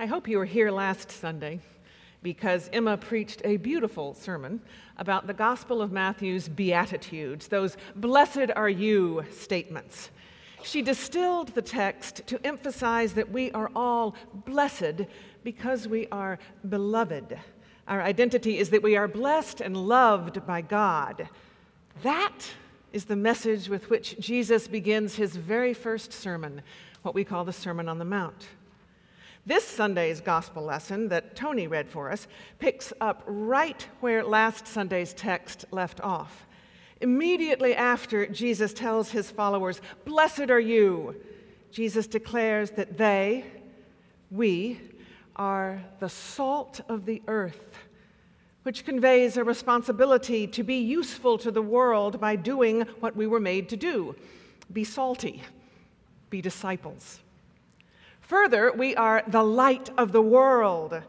I hope you were here last Sunday because Emma preached a beautiful sermon about the Gospel of Matthew's Beatitudes, those blessed are you statements. She distilled the text to emphasize that we are all blessed because we are beloved. Our identity is that we are blessed and loved by God. That is the message with which Jesus begins his very first sermon, what we call the Sermon on the Mount. This Sunday's gospel lesson that Tony read for us picks up right where last Sunday's text left off. Immediately after Jesus tells his followers, Blessed are you, Jesus declares that they, we, are the salt of the earth, which conveys a responsibility to be useful to the world by doing what we were made to do be salty, be disciples. Further, we are the light of the world,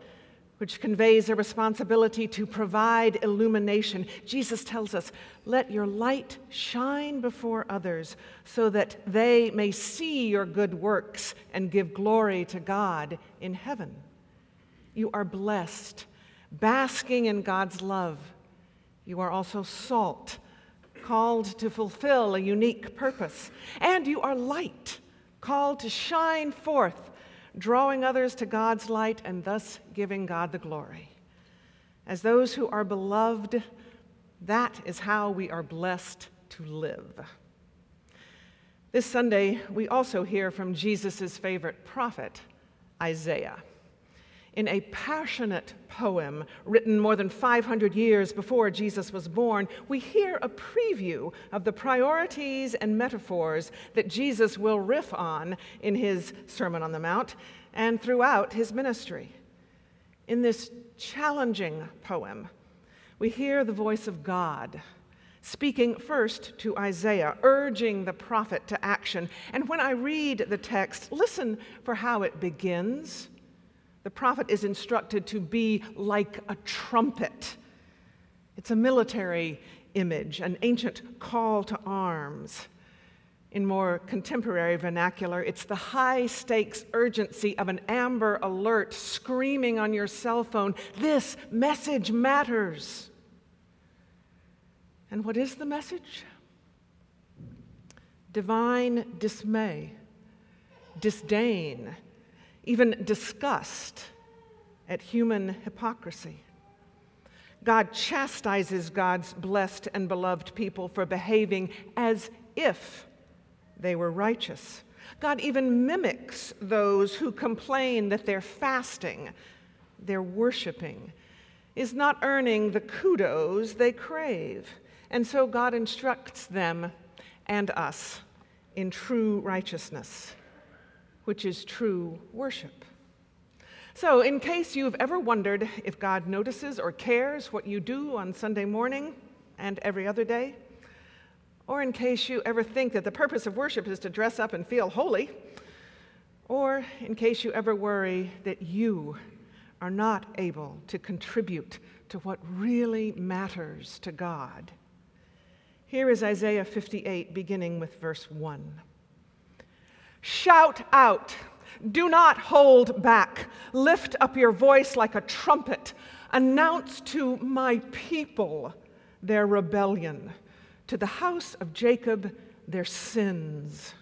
which conveys a responsibility to provide illumination. Jesus tells us, Let your light shine before others so that they may see your good works and give glory to God in heaven. You are blessed, basking in God's love. You are also salt, called to fulfill a unique purpose. And you are light, called to shine forth drawing others to God's light and thus giving God the glory. As those who are beloved, that is how we are blessed to live. This Sunday, we also hear from Jesus' favorite prophet, Isaiah. In a passionate poem written more than 500 years before Jesus was born, we hear a preview of the priorities and metaphors that Jesus will riff on in his Sermon on the Mount and throughout his ministry. In this challenging poem, we hear the voice of God speaking first to Isaiah, urging the prophet to action. And when I read the text, listen for how it begins the prophet is instructed to be like a trumpet. It's a military image, an ancient call to arms. In more contemporary vernacular, it's the high stakes urgency of an amber alert screaming on your cell phone this message matters. And what is the message? Divine dismay, disdain, even disgust at human hypocrisy. God chastises God's blessed and beloved people for behaving as if they were righteous. God even mimics those who complain that their fasting, their worshiping, is not earning the kudos they crave. And so God instructs them and us in true righteousness which is true worship. So, in case you've ever wondered if God notices or cares what you do on Sunday morning and every other day, or in case you ever think that the purpose of worship is to dress up and feel holy, or in case you ever worry that you are not able to contribute to what really matters to God, here is Isaiah 58, beginning with verse 1. Shout out. Do not hold back. Lift up your voice like a trumpet. Announce to my people their rebellion, to the house of Jacob their sins.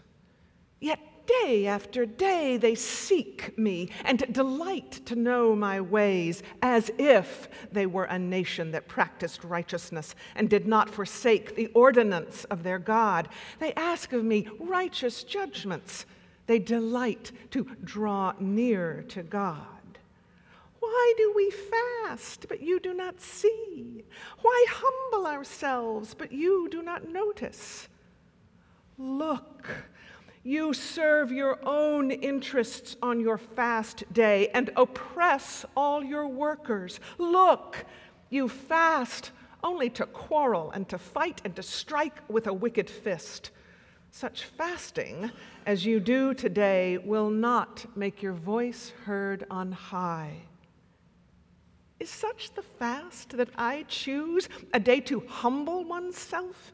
Yet day after day they seek me and delight to know my ways, as if they were a nation that practiced righteousness and did not forsake the ordinance of their God. They ask of me righteous judgments. They delight to draw near to God. Why do we fast, but you do not see? Why humble ourselves, but you do not notice? Look, you serve your own interests on your fast day and oppress all your workers. Look, you fast only to quarrel and to fight and to strike with a wicked fist. Such fasting as you do today will not make your voice heard on high. Is such the fast that I choose, a day to humble oneself?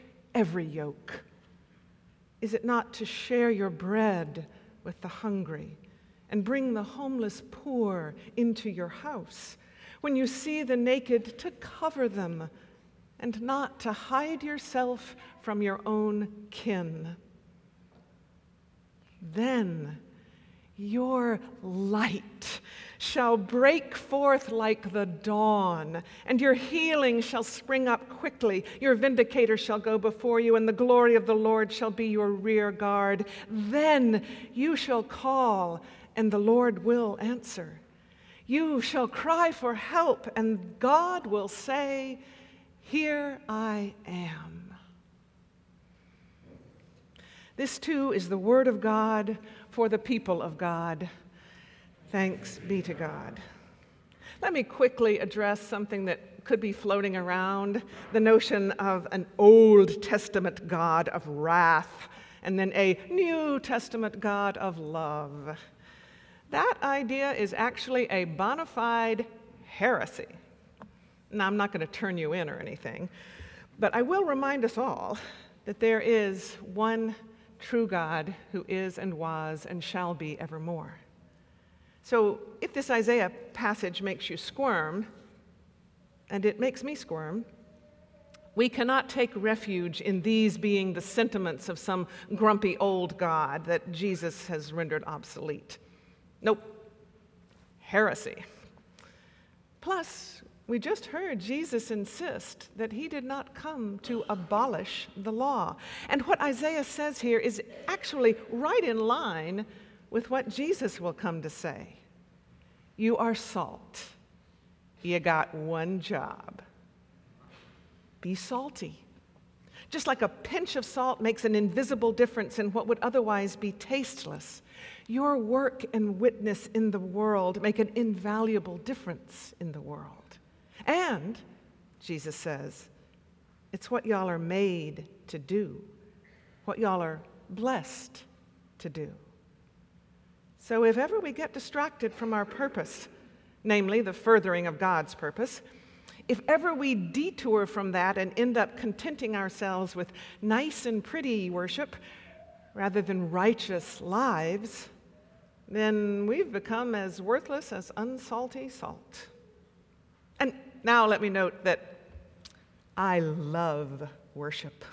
every yoke? Is it not to share your bread with the hungry and bring the homeless poor into your house? When you see the naked, to cover them and not to hide yourself from your own kin. Then your light shall break forth like the dawn, and your healing shall spring up quickly. Your vindicator shall go before you, and the glory of the Lord shall be your rear guard. Then you shall call, and the Lord will answer. You shall cry for help, and God will say, Here I am. This too is the word of God for the people of God. Thanks be to God. Let me quickly address something that could be floating around the notion of an Old Testament God of wrath and then a New Testament God of love. That idea is actually a bona fide heresy. Now, I'm not going to turn you in or anything, but I will remind us all that there is one true God who is and was and shall be evermore. So if this Isaiah passage makes you squirm, and it makes me squirm, we cannot take refuge in these being the sentiments of some grumpy old God that Jesus has rendered obsolete. Nope. Heresy. Plus, we just heard Jesus insist that he did not come to abolish the law. And what Isaiah says here is actually right in line with what Jesus will come to say. You are salt. You got one job be salty. Just like a pinch of salt makes an invisible difference in what would otherwise be tasteless, your work and witness in the world make an invaluable difference in the world. And, Jesus says, it's what y'all are made to do, what y'all are blessed to do. So if ever we get distracted from our purpose, namely the furthering of God's purpose, if ever we detour from that and end up contenting ourselves with nice and pretty worship rather than righteous lives, then we've become as worthless as unsalty salt. And now let me note that I love worship.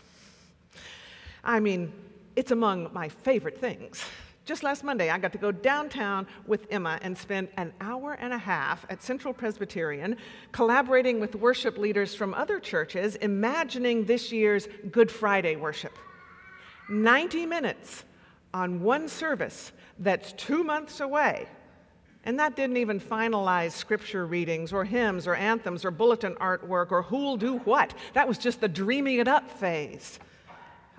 I mean, it's among my favorite things. Just last Monday, I got to go downtown with Emma and spend an hour and a half at Central Presbyterian collaborating with worship leaders from other churches, imagining this year's Good Friday worship. 90 minutes on one service that's two months away. And that didn't even finalize scripture readings or hymns or anthems or bulletin artwork or who'll do what. That was just the dreaming it up phase.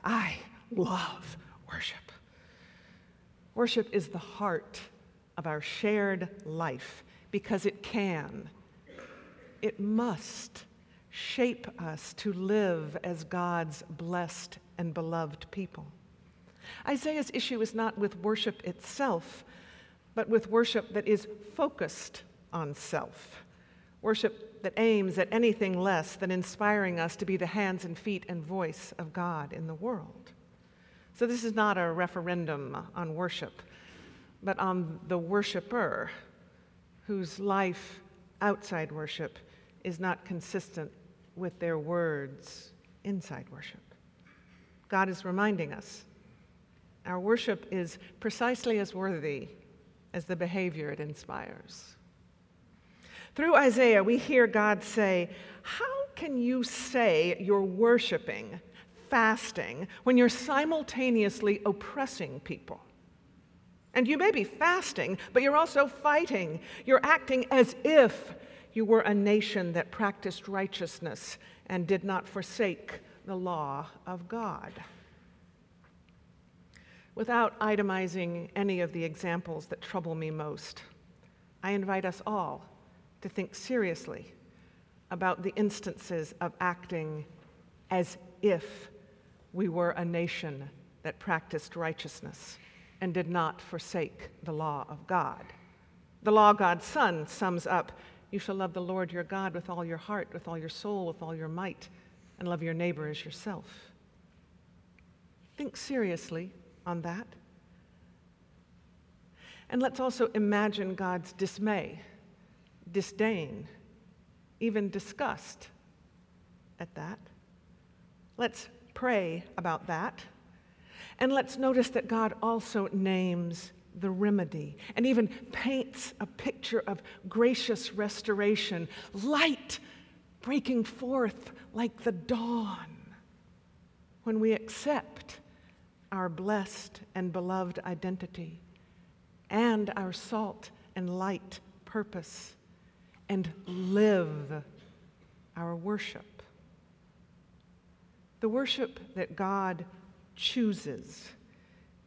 I love worship. Worship is the heart of our shared life because it can, it must shape us to live as God's blessed and beloved people. Isaiah's issue is not with worship itself, but with worship that is focused on self. Worship that aims at anything less than inspiring us to be the hands and feet and voice of God in the world. So, this is not a referendum on worship, but on the worshiper whose life outside worship is not consistent with their words inside worship. God is reminding us our worship is precisely as worthy as the behavior it inspires. Through Isaiah, we hear God say, How can you say you're worshiping fasting when you're simultaneously oppressing people. And you may be fasting, but you're also fighting. You're acting as if you were a nation that practiced righteousness and did not forsake the law of God. Without itemizing any of the examples that trouble me most, I invite us all to think seriously about the instances of acting as if we were a nation that practiced righteousness and did not forsake the law of God. The law God's Son sums up You shall love the Lord your God with all your heart, with all your soul, with all your might, and love your neighbor as yourself. Think seriously on that. And let's also imagine God's dismay, disdain, even disgust at that. Let's pray about that. And let's notice that God also names the remedy and even paints a picture of gracious restoration, light breaking forth like the dawn when we accept our blessed and beloved identity and our salt and light purpose and live our worship. The worship that God chooses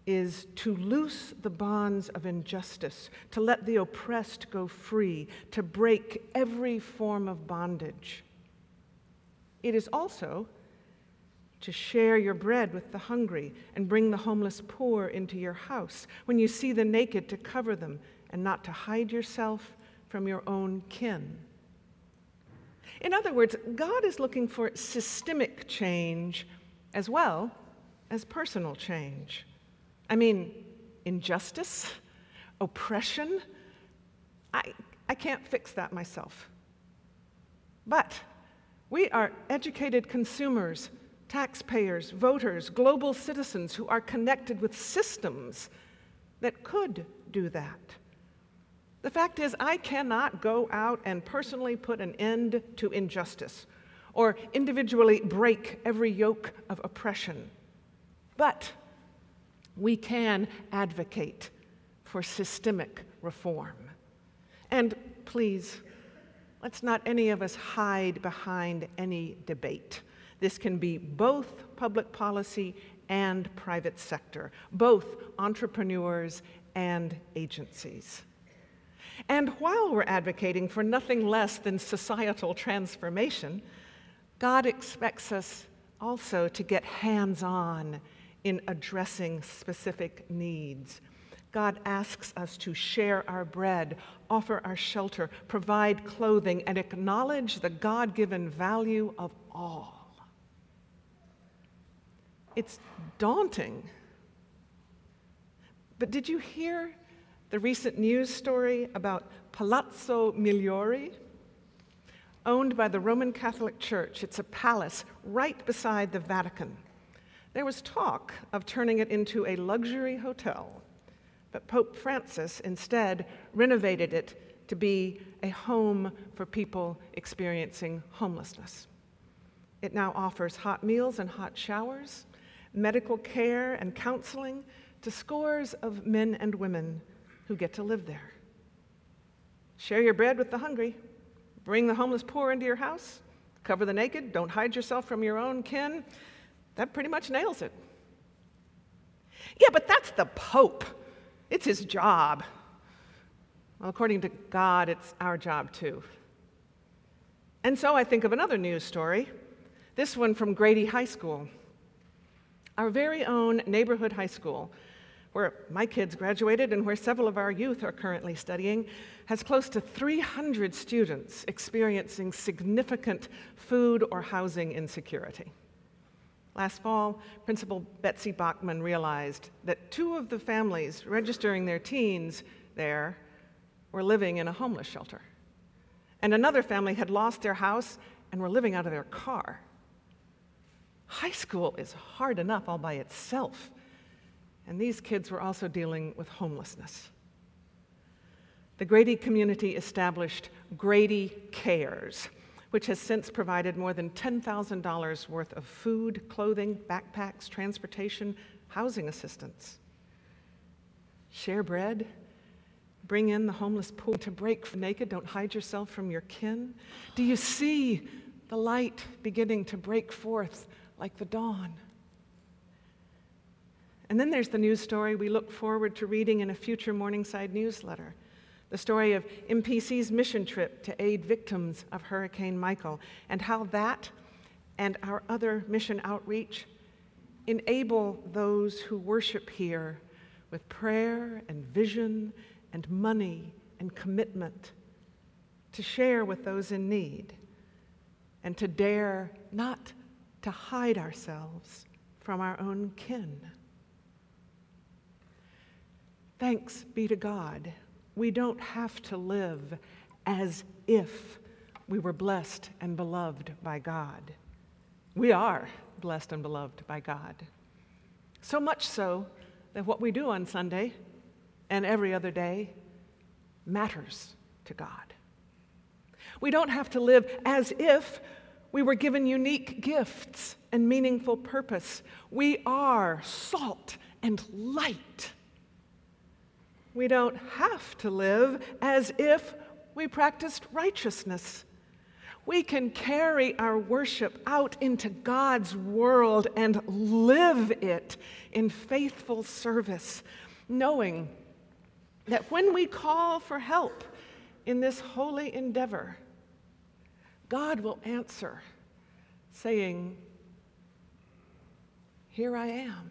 is to loose the bonds of injustice, to let the oppressed go free, to break every form of bondage. It is also to share your bread with the hungry and bring the homeless poor into your house. When you see the naked, to cover them and not to hide yourself from your own kin. In other words, God is looking for systemic change as well as personal change. I mean, injustice, oppression, I, I can't fix that myself. But we are educated consumers, taxpayers, voters, global citizens who are connected with systems that could do that. The fact is, I cannot go out and personally put an end to injustice or individually break every yoke of oppression. But we can advocate for systemic reform. And please, let's not any of us hide behind any debate. This can be both public policy and private sector, both entrepreneurs and agencies. And while we're advocating for nothing less than societal transformation, God expects us also to get hands on in addressing specific needs. God asks us to share our bread, offer our shelter, provide clothing, and acknowledge the God given value of all. It's daunting. But did you hear the recent news story about Palazzo Migliori, owned by the Roman Catholic Church. It's a palace right beside the Vatican. There was talk of turning it into a luxury hotel, but Pope Francis instead renovated it to be a home for people experiencing homelessness. It now offers hot meals and hot showers, medical care and counseling to scores of men and women who get to live there. Share your bread with the hungry, bring the homeless poor into your house, cover the naked, don't hide yourself from your own kin. That pretty much nails it. Yeah, but that's the Pope. It's his job. Well, according to God, it's our job too. And so I think of another news story, this one from Grady High School. Our very own neighborhood high school where my kids graduated and where several of our youth are currently studying, has close to 300 students experiencing significant food or housing insecurity. Last fall, Principal Betsy Bockman realized that two of the families registering their teens there were living in a homeless shelter. And another family had lost their house and were living out of their car. High school is hard enough all by itself and these kids were also dealing with homelessness. The Grady community established Grady Cares, which has since provided more than $10,000 worth of food, clothing, backpacks, transportation, housing assistance. Share bread, bring in the homeless poor to break naked, don't hide yourself from your kin. Do you see the light beginning to break forth like the dawn. And then there's the news story we look forward to reading in a future Morningside newsletter the story of MPC's mission trip to aid victims of Hurricane Michael, and how that and our other mission outreach enable those who worship here with prayer and vision and money and commitment to share with those in need and to dare not to hide ourselves from our own kin. Thanks be to God we don't have to live as if we were blessed and beloved by God. We are blessed and beloved by God. So much so that what we do on Sunday and every other day matters to God. We don't have to live as if we were given unique gifts and meaningful purpose. We are salt and light we don't have to live as if we practiced righteousness. We can carry our worship out into God's world and live it in faithful service, knowing that when we call for help in this holy endeavor, God will answer, saying, Here I am.